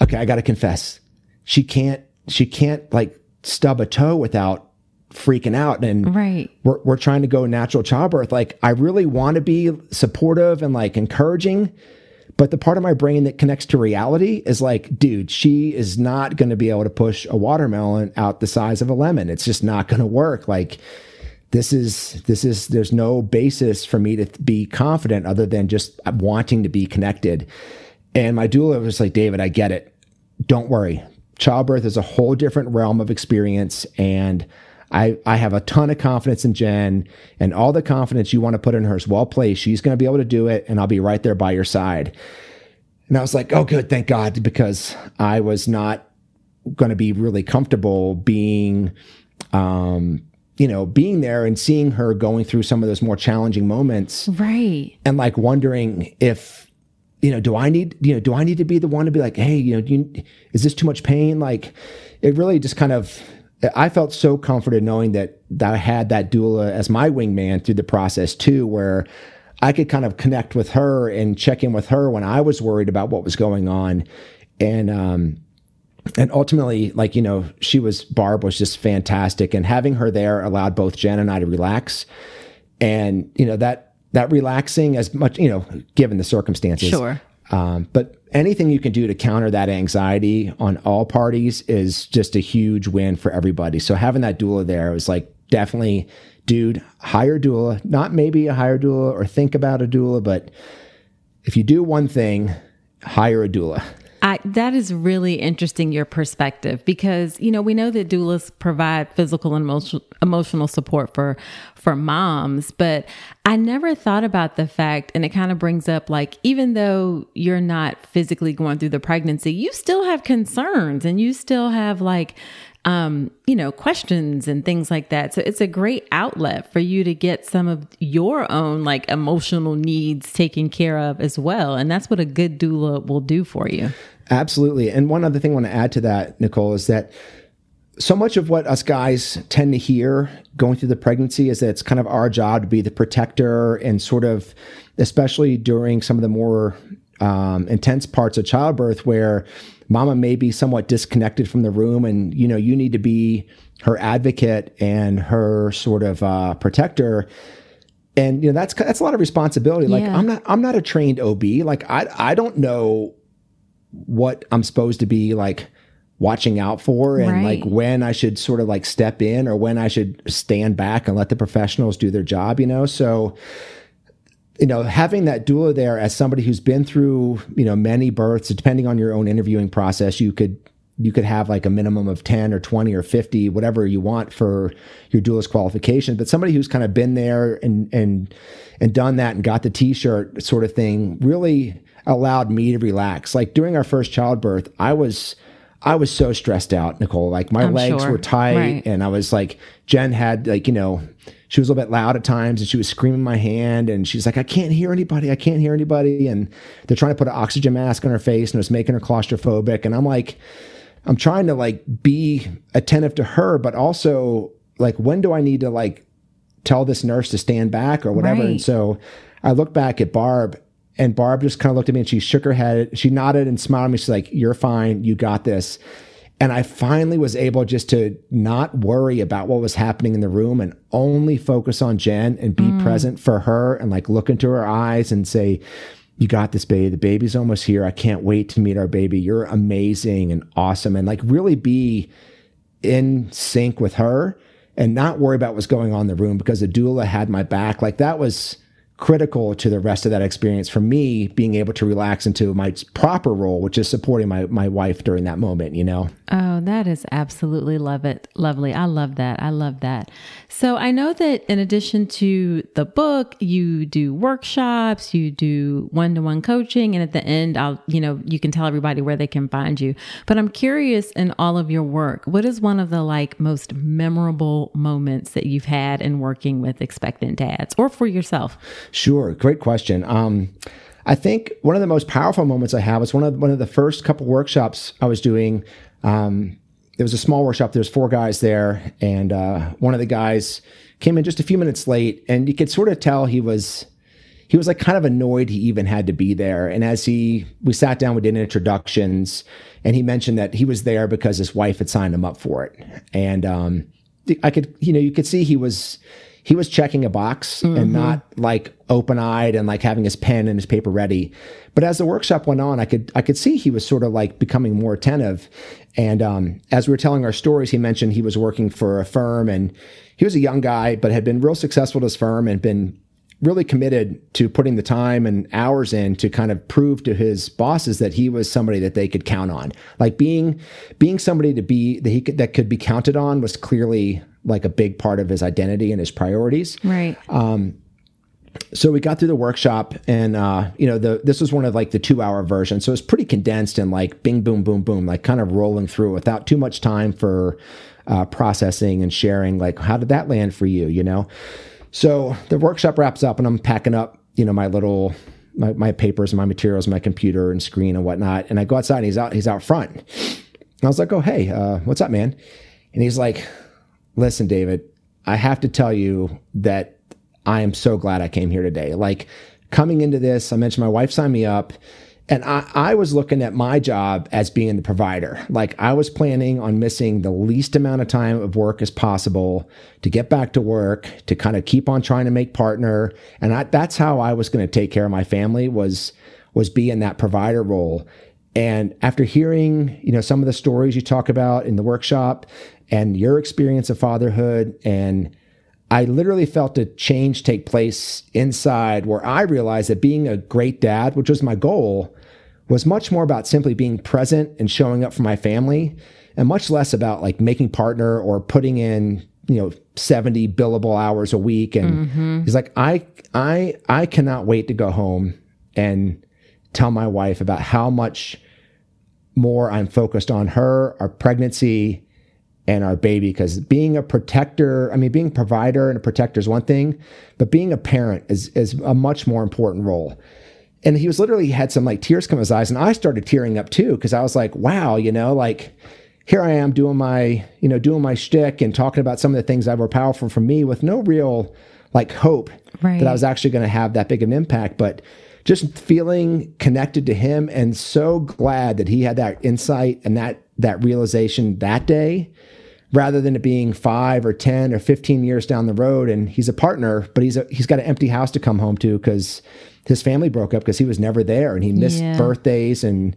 okay, I got to confess, she can't, she can't like stub a toe without freaking out. And right. we're, we're trying to go natural childbirth. Like i really want to be supportive and like encouraging but the part of my brain that connects to reality is like dude she is not going to be able to push a watermelon out the size of a lemon. It's just not going to work. Like this is this is there's no basis for me to be confident other than just wanting to be connected. And my doula was like david i get it. Don't worry childbirth is a whole different realm of experience and I, I have a ton of confidence in Jen and all the confidence you want to put in her is well placed. She's going to be able to do it and I'll be right there by your side. And I was like, oh, good, thank God, because I was not going to be really comfortable being, um, you know, being there and seeing her going through some of those more challenging moments. Right. And like wondering if you know, do I need, you know, do I need to be the one to be like, hey, you know, you, is this too much pain? Like, it really just kind of, I felt so comforted knowing that, that I had that doula as my wingman through the process too, where I could kind of connect with her and check in with her when I was worried about what was going on. And, um, and ultimately, like, you know, she was, Barb was just fantastic. And having her there allowed both Jen and I to relax. And, you know, that, that relaxing as much, you know, given the circumstances. Sure. Um, but anything you can do to counter that anxiety on all parties is just a huge win for everybody. So having that doula there was like definitely, dude, hire doula, not maybe a hire doula or think about a doula, but if you do one thing, hire a doula. I, that is really interesting, your perspective, because you know we know that doulas provide physical and emotional emotional support for for moms, but I never thought about the fact, and it kind of brings up like even though you're not physically going through the pregnancy, you still have concerns, and you still have like um, you know, questions and things like that. So it's a great outlet for you to get some of your own like emotional needs taken care of as well. And that's what a good doula will do for you. Absolutely. And one other thing I want to add to that, Nicole, is that so much of what us guys tend to hear going through the pregnancy is that it's kind of our job to be the protector and sort of, especially during some of the more um, intense parts of childbirth where mama may be somewhat disconnected from the room and you know you need to be her advocate and her sort of uh, protector and you know that's that's a lot of responsibility like yeah. i'm not i'm not a trained ob like i i don't know what i'm supposed to be like watching out for and right. like when i should sort of like step in or when i should stand back and let the professionals do their job you know so you know, having that doula there as somebody who's been through, you know, many births, depending on your own interviewing process, you could you could have like a minimum of 10 or 20 or 50 whatever you want for your doula's qualification but somebody who's kind of been there and and and done that and got the t-shirt sort of thing really allowed me to relax like during our first childbirth i was I was so stressed out, Nicole. Like my I'm legs sure. were tight, right. and I was like, Jen had like you know she was a little bit loud at times and she was screaming my hand and she's like, I can't hear anybody. I can't hear anybody. And they're trying to put an oxygen mask on her face and it was making her claustrophobic. And I'm like, I'm trying to like be attentive to her, but also like, when do I need to like tell this nurse to stand back or whatever? Right. And so I look back at Barb and Barb just kind of looked at me and she shook her head. She nodded and smiled at me. She's like, You're fine. You got this. And I finally was able just to not worry about what was happening in the room and only focus on Jen and be mm. present for her and like look into her eyes and say, You got this, baby. The baby's almost here. I can't wait to meet our baby. You're amazing and awesome. And like really be in sync with her and not worry about what's going on in the room because the doula had my back. Like that was critical to the rest of that experience for me being able to relax into my proper role which is supporting my my wife during that moment you know? Oh that is absolutely love it lovely. I love that. I love that. So i know that in addition to the book you do workshops you do one-to-one coaching and at the end i'll you know you can tell everybody where they can find you. But i'm curious in all of your work what is one of the like most memorable moments that you've had in working with expectant dads or for yourself Sure, great question. Um, I think one of the most powerful moments I have was one of one of the first couple workshops I was doing. Um, there was a small workshop. There was four guys there, and uh, one of the guys came in just a few minutes late, and you could sort of tell he was he was like kind of annoyed he even had to be there. And as he we sat down, we did introductions, and he mentioned that he was there because his wife had signed him up for it, and um, I could you know you could see he was he was checking a box mm-hmm. and not like open eyed and like having his pen and his paper ready. But as the workshop went on, I could I could see he was sort of like becoming more attentive. And um, as we were telling our stories, he mentioned he was working for a firm and he was a young guy, but had been real successful at his firm and been really committed to putting the time and hours in to kind of prove to his bosses that he was somebody that they could count on. Like being being somebody to be that he could, that could be counted on was clearly like a big part of his identity and his priorities. Right. Um, so we got through the workshop and uh, you know the this was one of like the two hour version. So it's pretty condensed and like bing boom boom boom like kind of rolling through without too much time for uh, processing and sharing like how did that land for you you know? So the workshop wraps up and i'm packing up you know my little my, my papers and my materials my computer and screen and whatnot. And i go outside and he's out he's out front. And i was like oh hey uh, what's up man? And he's like listen, David, I have to tell you that I am so glad I came here today. Like coming into this, I mentioned my wife signed me up. And I, I was looking at my job as being the provider. Like I was planning on missing the least amount of time of work as possible to get back to work, to kind of keep on trying to make partner. And I, that's how I was going to take care of my family was, was be in that provider role. And after hearing, you know, some of the stories you talk about in the workshop and your experience of fatherhood and I literally felt a change take place inside where I realized that being a great dad, which was my goal, was much more about simply being present and showing up for my family and much less about like making partner or putting in, you know, 70 billable hours a week and mm-hmm. he's like I I I cannot wait to go home and tell my wife about how much more I'm focused on her, our pregnancy, and our baby. Because being a protector, I mean, being a provider and a protector is one thing, but being a parent is is a much more important role. And he was literally he had some like tears come in his eyes, and I started tearing up too because I was like, wow, you know, like here I am doing my, you know, doing my shtick and talking about some of the things that were powerful for me with no real like hope right. that I was actually going to have that big of an impact. But just feeling connected to him and so glad that he had that insight and that that realization that day rather than it being 5 or 10 or 15 years down the road and he's a partner but he's a, he's got an empty house to come home to cuz his family broke up because he was never there and he missed yeah. birthdays and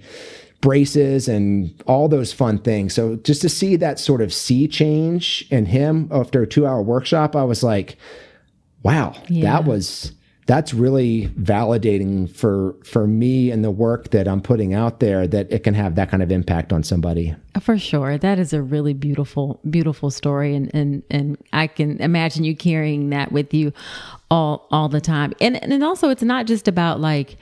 braces and all those fun things. So just to see that sort of sea change in him after a 2-hour workshop I was like wow, yeah. that was that's really validating for for me and the work that I'm putting out there that it can have that kind of impact on somebody. For sure. That is a really beautiful beautiful story and and and I can imagine you carrying that with you all all the time. And and also it's not just about like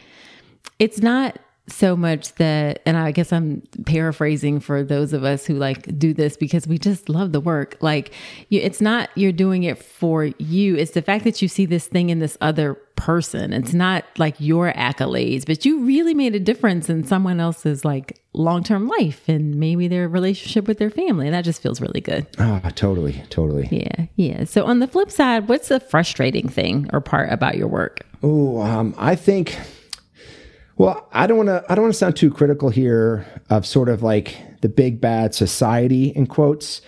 it's not so much that and i guess i'm paraphrasing for those of us who like do this because we just love the work. Like you, it's not you're doing it for you. It's the fact that you see this thing in this other person. It's not like your accolades but you really made a difference in someone else's like long-term life and maybe their relationship with their family. And that just feels really good. Ah totally totally. Yeah yeah. So on the flip side what's the frustrating thing or part about your work? Oh um, i think well, I don't want to. I don't want to sound too critical here of sort of like the big bad society in quotes,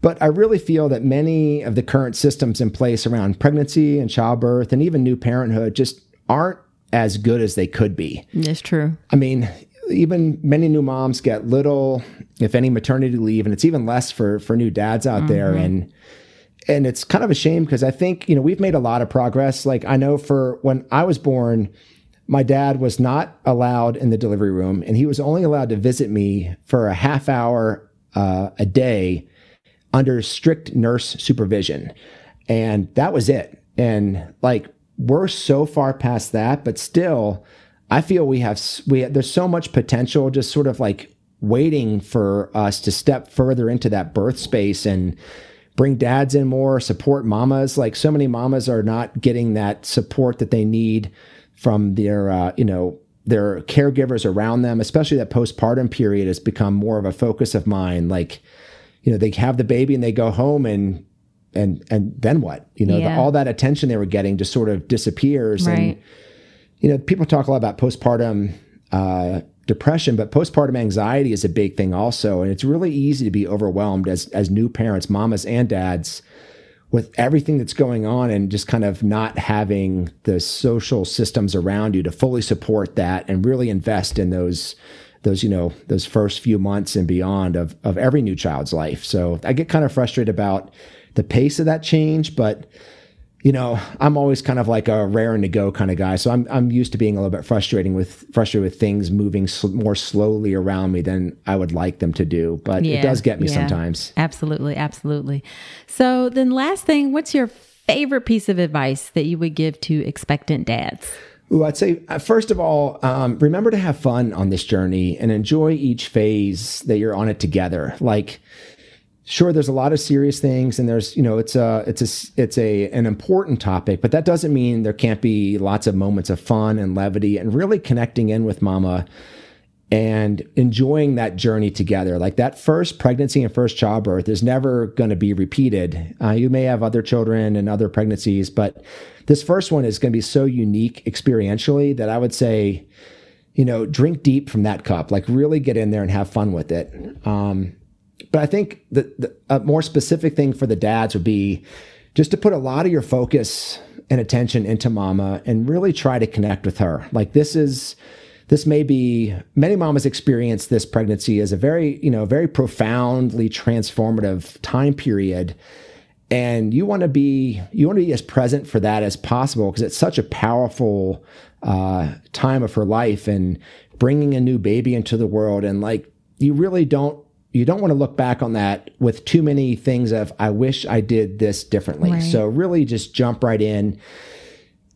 but I really feel that many of the current systems in place around pregnancy and childbirth and even new parenthood just aren't as good as they could be. It's true. I mean, even many new moms get little, if any, maternity leave, and it's even less for for new dads out mm-hmm. there. And and it's kind of a shame because I think, you know, we've made a lot of progress. Like I know for when I was born, my dad was not allowed in the delivery room and he was only allowed to visit me for a half hour uh, a day under strict nurse supervision. And that was it. And like we're so far past that, but still, I feel we have we there's so much potential just sort of like waiting for us to step further into that birth space and bring dads in more, support mamas. Like so many mamas are not getting that support that they need from their, uh, you know, their caregivers around them, especially that postpartum period has become more of a focus of mine. Like, you know, they have the baby and they go home and, and, and then what? You know, yeah. the, all that attention they were getting just sort of disappears. Right. And, you know, people talk a lot about postpartum, uh, depression, but postpartum anxiety is a big thing also. And it's really easy to be overwhelmed as, as new parents, mamas and dads, with everything that's going on and just kind of not having the social systems around you to fully support that and really invest in those those you know those first few months and beyond of of every new child's life. So I get kind of frustrated about the pace of that change, but you know, I'm always kind of like a raring to go kind of guy. So I'm I'm used to being a little bit frustrating with frustrated with things moving sl- more slowly around me than I would like them to do. But yeah, it does get me yeah. sometimes. Absolutely, absolutely. So then, last thing, what's your favorite piece of advice that you would give to expectant dads? Ooh, I'd say uh, first of all, um, remember to have fun on this journey and enjoy each phase that you're on it together. Like sure there's a lot of serious things and there's you know it's a it's a it's a an important topic but that doesn't mean there can't be lots of moments of fun and levity and really connecting in with mama and enjoying that journey together. Like that first pregnancy and first childbirth is never going to be repeated. Uh, you may have other children and other pregnancies but this first one is going to be so unique experientially that i would say you know drink deep from that cup. Like really get in there and have fun with it. Um, but I think the, a more specific thing for the dads would be just to put a lot of your focus and attention into mama and really try to connect with her. Like this is this may be many mamas experience this pregnancy as a very, you know, very profoundly transformative time period. And you want to be you want to be as present for that as possible because it's such a powerful uh, time of her life and bringing a new baby into the world and like you really don't you don't want to look back on that with too many things of I wish I did this differently. Right. So really just jump right in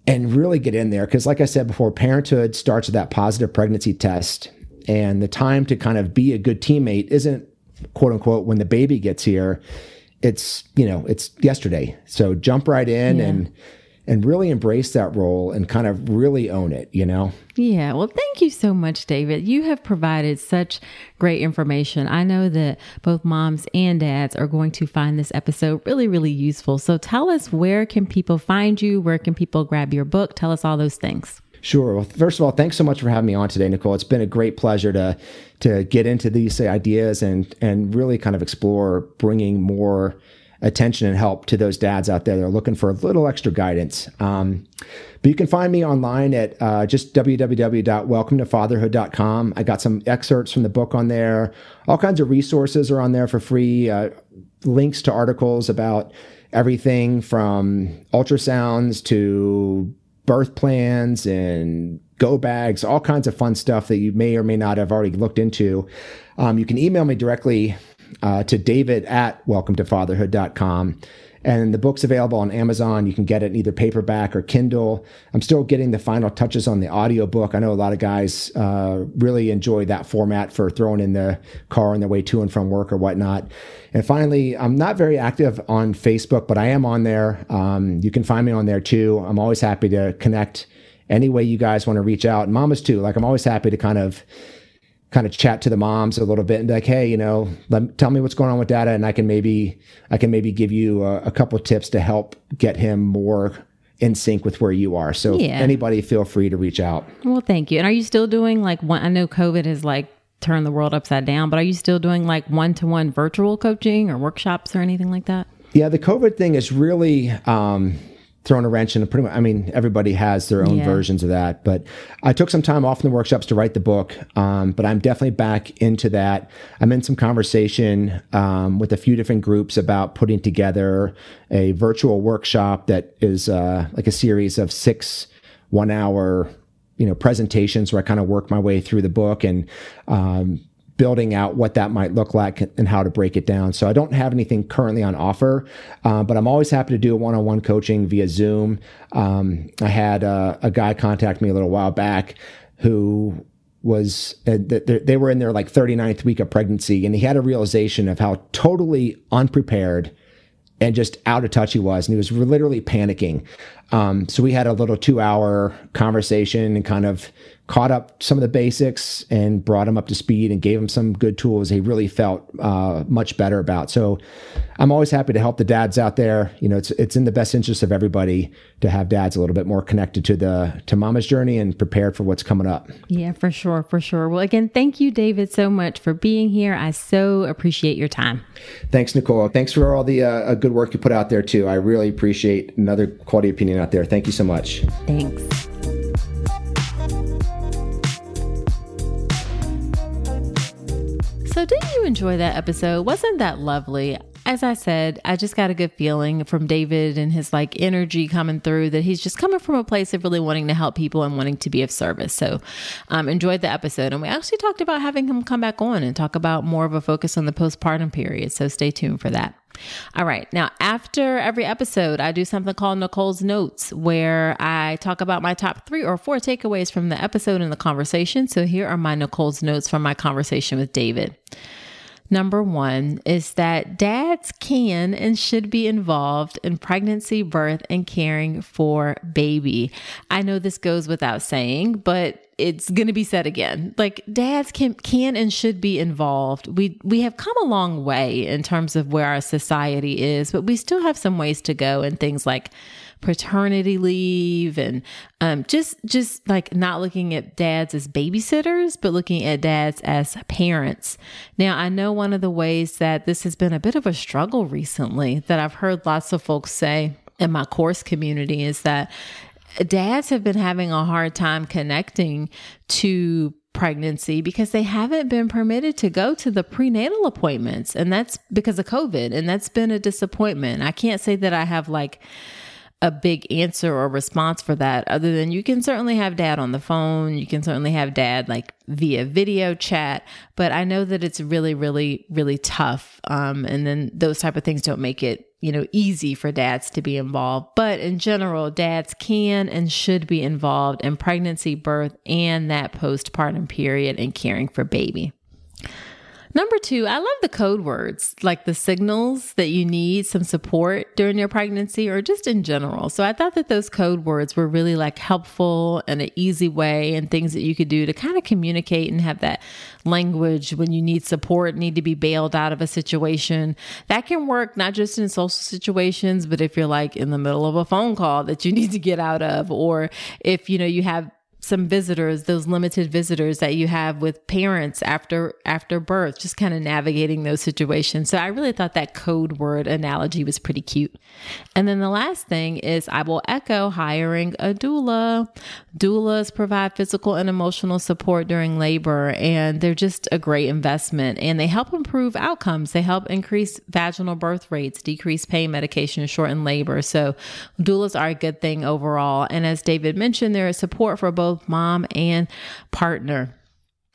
and really get in there because like I said before parenthood starts with that positive pregnancy test and the time to kind of be a good teammate isn't quote unquote when the baby gets here it's you know it's yesterday so jump right in yeah. and and really embrace that role and kind of really own it, you know? Yeah. Well, thank you so much, David. You have provided such great information. I know that both moms and dads are going to find this episode really, really useful. So tell us where can people find you? Where can people grab your book? Tell us all those things. Sure. Well, first of all, thanks so much for having me on today, Nicole. It's been a great pleasure to to get into these ideas and and really kind of explore bringing more attention and help to those dads out there that are looking for a little extra guidance. Um, but you can find me online at uh, just www.welcometofatherhood.com. I got some excerpts from the book on there. All kinds of resources are on there for free. Uh, links to articles about everything from ultrasounds to birth plans and go bags, all kinds of fun stuff that you may or may not have already looked into. Um, you can email me directly uh, to david at welcometofatherhood.com. And the book's available on Amazon. You can get it in either paperback or Kindle. I'm still getting the final touches on the audiobook. I know a lot of guys uh, really enjoy that format for throwing in the car on their way to and from work or whatnot. And finally, I'm not very active on Facebook, but I am on there. Um, you can find me on there too. I'm always happy to connect any way you guys want to reach out. And mamas too. Like I'm always happy to kind of kind of chat to the moms a little bit and be like, hey, you know, let, tell me what's going on with data, and I can maybe I can maybe give you a, a couple tips to help get him more in sync with where you are. So yeah. anybody feel free to reach out. Well, thank you. And are you still doing like one? I know COVID has like turned the world upside down, but are you still doing like one to one virtual coaching or workshops or anything like that? Yeah, the COVID thing is really. Um, thrown a wrench in pretty much, I mean, everybody has their own yeah. versions of that. But I took some time off in the workshops to write the book. Um, but I'm definitely back into that. I'm in some conversation um, with a few different groups about putting together a virtual workshop that is uh, like a series of six one hour you know presentations where I kind of work my way through the book and um, building out what that might look like and how to break it down. So I don't have anything currently on offer, uh, but I'm always happy to do a one-on-one coaching via Zoom. Um, I had uh, a guy contact me a little while back who was uh, they were in their like 39th week of pregnancy and he had a realization of how totally unprepared and just out of touch he was and he was literally panicking um, so we had a little two hour conversation and kind of caught up some of the basics and brought him up to speed and gave him some good tools he really felt uh, much better about. So I'm always happy to help the dads out there. You know, it's it's in the best interest of everybody to have dads a little bit more connected to the to mama's journey and prepared for what's coming up. Yeah, for sure, for sure. Well, again, thank you, David, so much for being here. I so appreciate your time. Thanks, Nicole. Thanks for all the uh, good work you put out there too. I really appreciate another quality opinion out there. Thank you so much. Thanks. So, didn't you enjoy that episode? Wasn't that lovely? As I said, I just got a good feeling from David and his like energy coming through that he's just coming from a place of really wanting to help people and wanting to be of service. So, um, enjoyed the episode. And we actually talked about having him come back on and talk about more of a focus on the postpartum period. So, stay tuned for that. All right. Now, after every episode, I do something called Nicole's Notes, where I talk about my top three or four takeaways from the episode and the conversation. So here are my Nicole's Notes from my conversation with David. Number one is that dads can and should be involved in pregnancy, birth, and caring for baby. I know this goes without saying, but it's going to be said again. Like dads can can and should be involved. We we have come a long way in terms of where our society is, but we still have some ways to go in things like paternity leave and um, just just like not looking at dads as babysitters but looking at dads as parents now i know one of the ways that this has been a bit of a struggle recently that i've heard lots of folks say in my course community is that dads have been having a hard time connecting to pregnancy because they haven't been permitted to go to the prenatal appointments. And that's because of covid. And that's been a disappointment. I can't say that i have like a big answer or response for that other than you can certainly have dad on the phone. You can certainly have dad like via video chat. But i know that it's really really really tough. Um, and then those type of things don't make it you know easy for dads to be involved. But in general dads can and should be involved in pregnancy birth and that postpartum period and caring for baby Number two, I love the code words, like the signals that you need some support during your pregnancy or just in general. So I thought that those code words were really like helpful and an easy way and things that you could do to kind of communicate and have that language when you need support, need to be bailed out of a situation. That can work not just in social situations, but if you're like in the middle of a phone call that you need to get out of, or if, you know, you have some visitors those limited visitors that you have with parents after after birth just kind of navigating those situations. So i really thought that code word analogy was pretty cute. And then the last thing is i will echo hiring a doula. Doulas provide physical and emotional support during labor and they're just a great investment. And they help improve outcomes. They help increase vaginal birth rates decrease pain medication shorten labor. So doulas are a good thing overall. And as david mentioned there is support for both both mom and partner.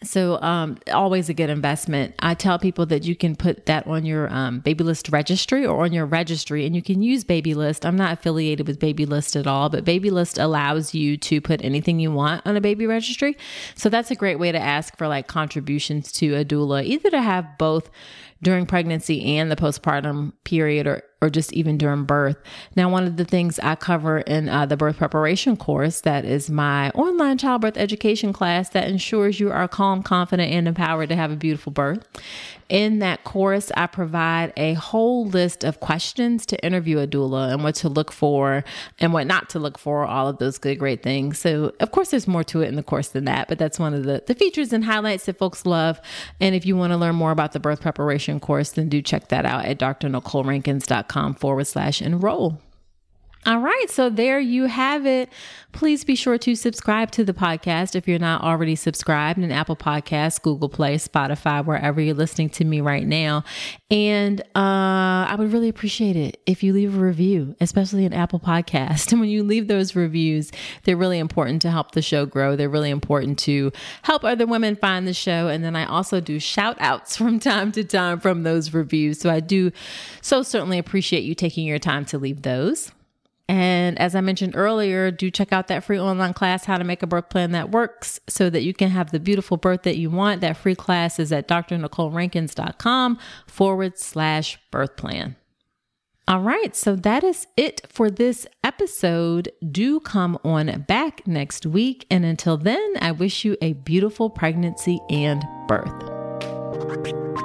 So, um, always a good investment. I tell people that you can put that on your um, Babylist registry or on your registry, and you can use Babylist. I'm not affiliated with Babylist at all, but Babylist allows you to put anything you want on a baby registry. So, that's a great way to ask for like contributions to a doula, either to have both during pregnancy and the postpartum period or or just even during birth. Now, one of the things I cover in uh, the birth preparation course, that is my online childbirth education class that ensures you are calm, confident, and empowered to have a beautiful birth. In that course, I provide a whole list of questions to interview a doula and what to look for and what not to look for, all of those good, great things. So, of course, there's more to it in the course than that, but that's one of the, the features and highlights that folks love. And if you want to learn more about the birth preparation course, then do check that out at drnicolerankins.com forward slash enroll. All right, so there you have it. Please be sure to subscribe to the podcast if you're not already subscribed in Apple Podcasts, Google Play, Spotify, wherever you're listening to me right now. And uh, I would really appreciate it if you leave a review, especially in Apple Podcast. And when you leave those reviews, they're really important to help the show grow. They're really important to help other women find the show. And then I also do shout outs from time to time from those reviews. So I do so certainly appreciate you taking your time to leave those. And as I mentioned earlier, do check out that free online class, How to Make a Birth Plan That Works, so that you can have the beautiful birth that you want. That free class is at drnicolerankins.com forward slash birth plan. All right, so that is it for this episode. Do come on back next week. And until then, I wish you a beautiful pregnancy and birth.